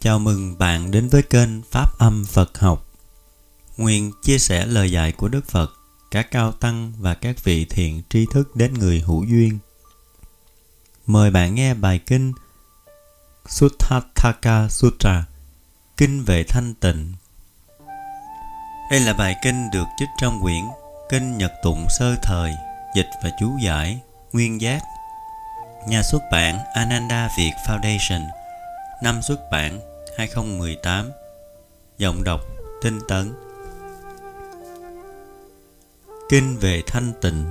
Chào mừng bạn đến với kênh Pháp Âm Phật Học. Nguyện chia sẻ lời dạy của Đức Phật, các cao tăng và các vị thiện tri thức đến người hữu duyên. Mời bạn nghe bài kinh Sutthataka Sutra, Kinh về thanh tịnh. Đây là bài kinh được trích trong quyển Kinh Nhật Tụng Sơ Thời, dịch và chú giải, nguyên giác. Nhà xuất bản Ananda Việt Foundation – Năm xuất bản 2018 Giọng đọc Tinh Tấn Kinh về thanh tịnh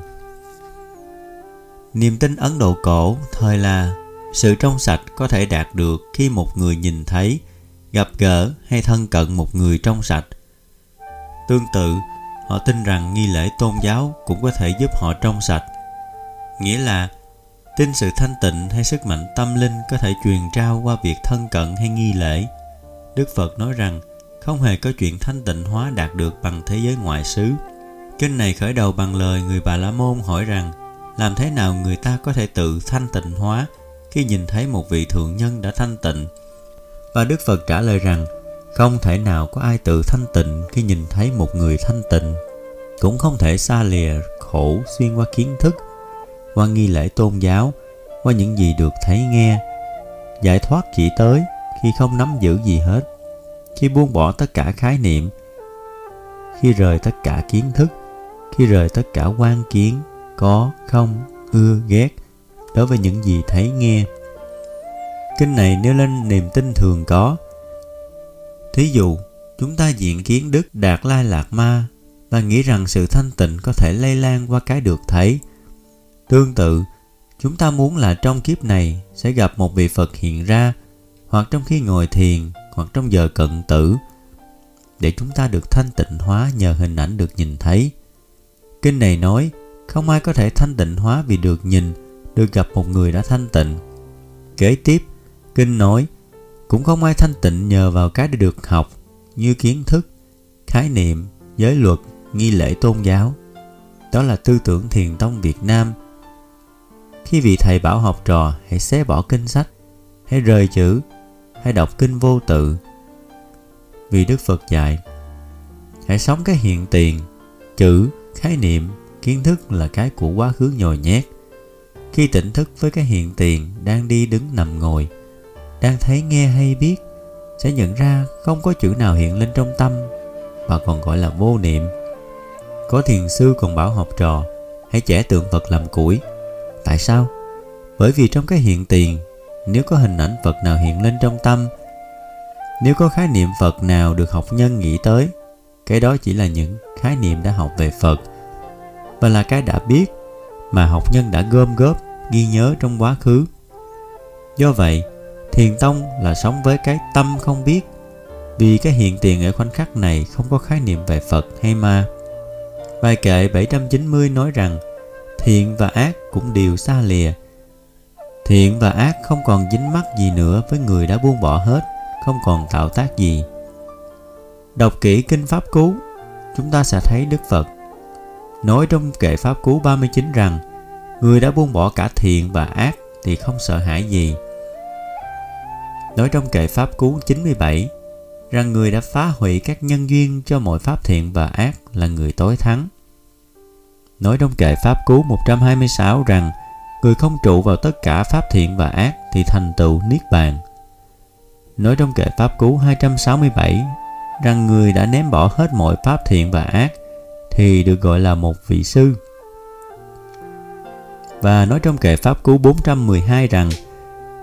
Niềm tin Ấn Độ cổ thời là sự trong sạch có thể đạt được khi một người nhìn thấy, gặp gỡ hay thân cận một người trong sạch. Tương tự, họ tin rằng nghi lễ tôn giáo cũng có thể giúp họ trong sạch. Nghĩa là Tin sự thanh tịnh hay sức mạnh tâm linh có thể truyền trao qua việc thân cận hay nghi lễ. Đức Phật nói rằng không hề có chuyện thanh tịnh hóa đạt được bằng thế giới ngoại xứ. Kinh này khởi đầu bằng lời người Bà La Môn hỏi rằng làm thế nào người ta có thể tự thanh tịnh hóa khi nhìn thấy một vị thượng nhân đã thanh tịnh. Và Đức Phật trả lời rằng không thể nào có ai tự thanh tịnh khi nhìn thấy một người thanh tịnh. Cũng không thể xa lìa khổ xuyên qua kiến thức qua nghi lễ tôn giáo, qua những gì được thấy nghe. Giải thoát chỉ tới khi không nắm giữ gì hết, khi buông bỏ tất cả khái niệm, khi rời tất cả kiến thức, khi rời tất cả quan kiến, có, không, ưa, ghét đối với những gì thấy nghe. Kinh này nêu lên niềm tin thường có. Thí dụ, chúng ta diện kiến Đức Đạt Lai Lạc Ma và nghĩ rằng sự thanh tịnh có thể lây lan qua cái được thấy – Tương tự, chúng ta muốn là trong kiếp này sẽ gặp một vị Phật hiện ra hoặc trong khi ngồi thiền hoặc trong giờ cận tử để chúng ta được thanh tịnh hóa nhờ hình ảnh được nhìn thấy. Kinh này nói không ai có thể thanh tịnh hóa vì được nhìn, được gặp một người đã thanh tịnh. Kế tiếp, Kinh nói cũng không ai thanh tịnh nhờ vào cái để được học như kiến thức, khái niệm, giới luật, nghi lễ tôn giáo. Đó là tư tưởng thiền tông Việt Nam – khi vị thầy bảo học trò hãy xé bỏ kinh sách, hãy rời chữ, hãy đọc kinh vô tự. Vì Đức Phật dạy, hãy sống cái hiện tiền, chữ, khái niệm, kiến thức là cái của quá khứ nhồi nhét. Khi tỉnh thức với cái hiện tiền đang đi đứng nằm ngồi, đang thấy nghe hay biết, sẽ nhận ra không có chữ nào hiện lên trong tâm và còn gọi là vô niệm. Có thiền sư còn bảo học trò hãy trẻ tượng Phật làm củi Tại sao? Bởi vì trong cái hiện tiền, nếu có hình ảnh Phật nào hiện lên trong tâm, nếu có khái niệm Phật nào được học nhân nghĩ tới, cái đó chỉ là những khái niệm đã học về Phật và là cái đã biết mà học nhân đã gom góp, ghi nhớ trong quá khứ. Do vậy, thiền tông là sống với cái tâm không biết vì cái hiện tiền ở khoảnh khắc này không có khái niệm về Phật hay ma. Bài kệ 790 nói rằng thiện và ác cũng đều xa lìa thiện và ác không còn dính mắc gì nữa với người đã buông bỏ hết, không còn tạo tác gì. Đọc kỹ kinh pháp cú, chúng ta sẽ thấy đức phật nói trong kệ pháp cú 39 rằng, người đã buông bỏ cả thiện và ác thì không sợ hãi gì. Nói trong kệ pháp cú 97 rằng, người đã phá hủy các nhân duyên cho mọi pháp thiện và ác là người tối thắng. Nói trong kệ Pháp Cú 126 rằng người không trụ vào tất cả pháp thiện và ác thì thành tựu Niết Bàn. Nói trong kệ Pháp Cú 267 rằng người đã ném bỏ hết mọi pháp thiện và ác thì được gọi là một vị sư. Và nói trong kệ Pháp Cú 412 rằng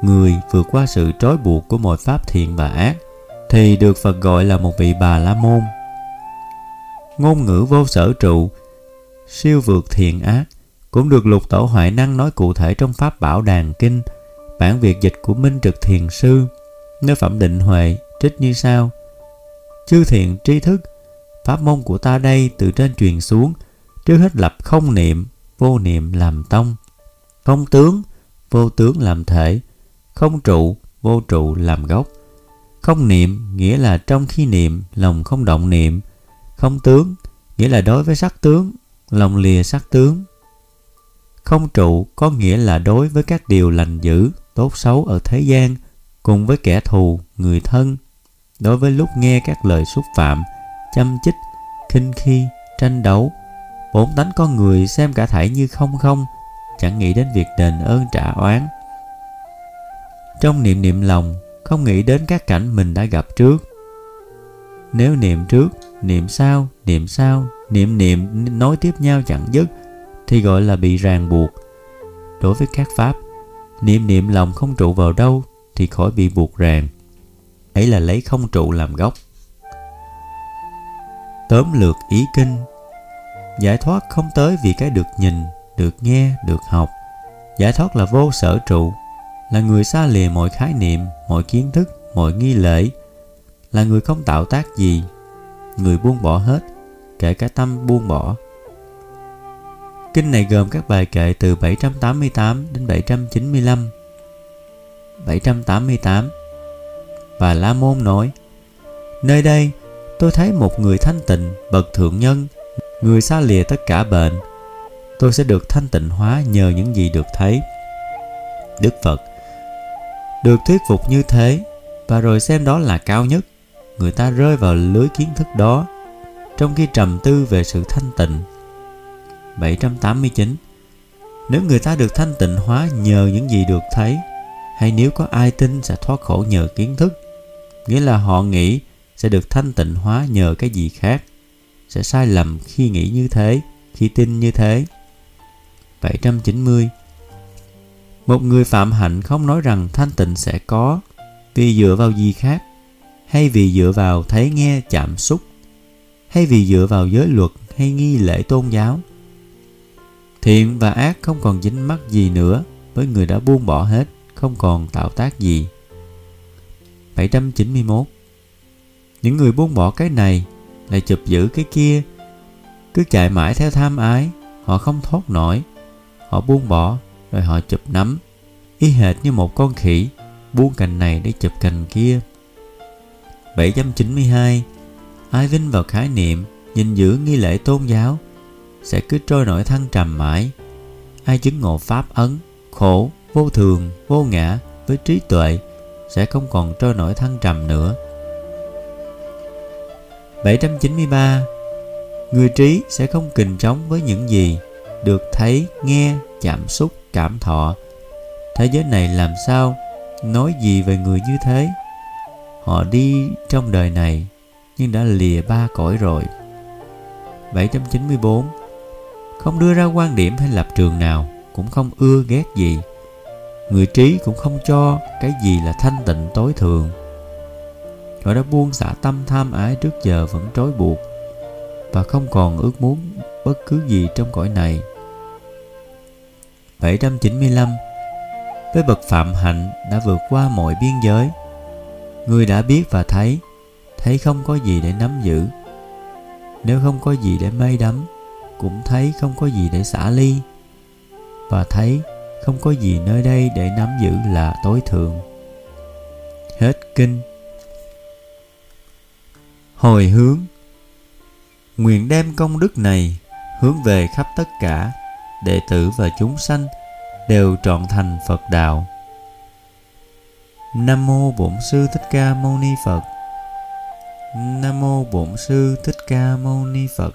người vượt qua sự trói buộc của mọi pháp thiện và ác thì được Phật gọi là một vị bà la môn. Ngôn ngữ vô sở trụ, siêu vượt thiện ác cũng được lục tổ hoại năng nói cụ thể trong pháp bảo đàn kinh, bản việt dịch của minh trực thiền sư. Nơi phẩm định huệ trích như sau. Chư thiện tri thức, pháp môn của ta đây từ trên truyền xuống, trước hết lập không niệm, vô niệm làm tông. Không tướng, vô tướng làm thể. Không trụ, vô trụ làm gốc. Không niệm, nghĩa là trong khi niệm, lòng không động niệm. Không tướng, nghĩa là đối với sắc tướng, lòng lìa sắc tướng. Không trụ có nghĩa là đối với các điều lành dữ, tốt xấu ở thế gian, cùng với kẻ thù, người thân. Đối với lúc nghe các lời xúc phạm, chăm chích, khinh khi, tranh đấu, bổn tánh con người xem cả thảy như không không, chẳng nghĩ đến việc đền ơn trả oán. Trong niệm niệm lòng, không nghĩ đến các cảnh mình đã gặp trước. Nếu niệm trước, niệm sau, niệm sau, niệm niệm nối tiếp nhau chẳng dứt, thì gọi là bị ràng buộc. Đối với các pháp, niệm niệm lòng không trụ vào đâu thì khỏi bị buộc ràng. Ấy là lấy không trụ làm gốc. Tóm lược ý kinh Giải thoát không tới vì cái được nhìn, được nghe, được học. Giải thoát là vô sở trụ, là người xa lìa mọi khái niệm, mọi kiến thức, mọi nghi lễ, là người không tạo tác gì, người buông bỏ hết, kể cả tâm buông bỏ. Kinh này gồm các bài kệ từ 788 đến 795. 788 Và La Môn nói Nơi đây tôi thấy một người thanh tịnh, bậc thượng nhân, người xa lìa tất cả bệnh. Tôi sẽ được thanh tịnh hóa nhờ những gì được thấy. Đức Phật Được thuyết phục như thế và rồi xem đó là cao nhất, người ta rơi vào lưới kiến thức đó trong khi trầm tư về sự thanh tịnh 789 Nếu người ta được thanh tịnh hóa nhờ những gì được thấy, hay nếu có ai tin sẽ thoát khổ nhờ kiến thức, nghĩa là họ nghĩ sẽ được thanh tịnh hóa nhờ cái gì khác, sẽ sai lầm khi nghĩ như thế, khi tin như thế. 790 Một người phạm hạnh không nói rằng thanh tịnh sẽ có vì dựa vào gì khác, hay vì dựa vào thấy nghe chạm xúc, hay vì dựa vào giới luật hay nghi lễ tôn giáo thiện và ác không còn dính mắc gì nữa, với người đã buông bỏ hết, không còn tạo tác gì. 791 những người buông bỏ cái này, lại chụp giữ cái kia, cứ chạy mãi theo tham ái, họ không thoát nổi. Họ buông bỏ, rồi họ chụp nắm. Y hệt như một con khỉ, buông cành này để chụp cành kia. 792 ai vinh vào khái niệm nhìn giữ nghi lễ tôn giáo? Sẽ cứ trôi nổi thăng trầm mãi ai chứng ngộ pháp ấn khổ vô thường vô ngã với trí tuệ sẽ không còn trôi nổi thăng trầm nữa 793 Người trí sẽ không kình trống với những gì được thấy, nghe, chạm xúc, cảm thọ. Thế giới này làm sao nói gì về người như thế? Họ đi trong đời này nhưng đã lìa ba cõi rồi. 794 không đưa ra quan điểm hay lập trường nào, cũng không ưa ghét gì. Người trí cũng không cho cái gì là thanh tịnh tối thượng. Họ đã buông xả tâm tham ái trước giờ vẫn trói buộc và không còn ước muốn bất cứ gì trong cõi này. 795 Với bậc phạm hạnh đã vượt qua mọi biên giới, người đã biết và thấy thấy không có gì để nắm giữ nếu không có gì để mây đắm cũng thấy không có gì để xả ly và thấy không có gì nơi đây để nắm giữ là tối thượng. Hết kinh. Hồi hướng. Nguyện đem công đức này hướng về khắp tất cả đệ tử và chúng sanh đều trọn thành phật đạo. Nam mô bổn sư thích ca mâu ni phật. Nam mô Bổn sư Thích Ca Mâu Ni Phật.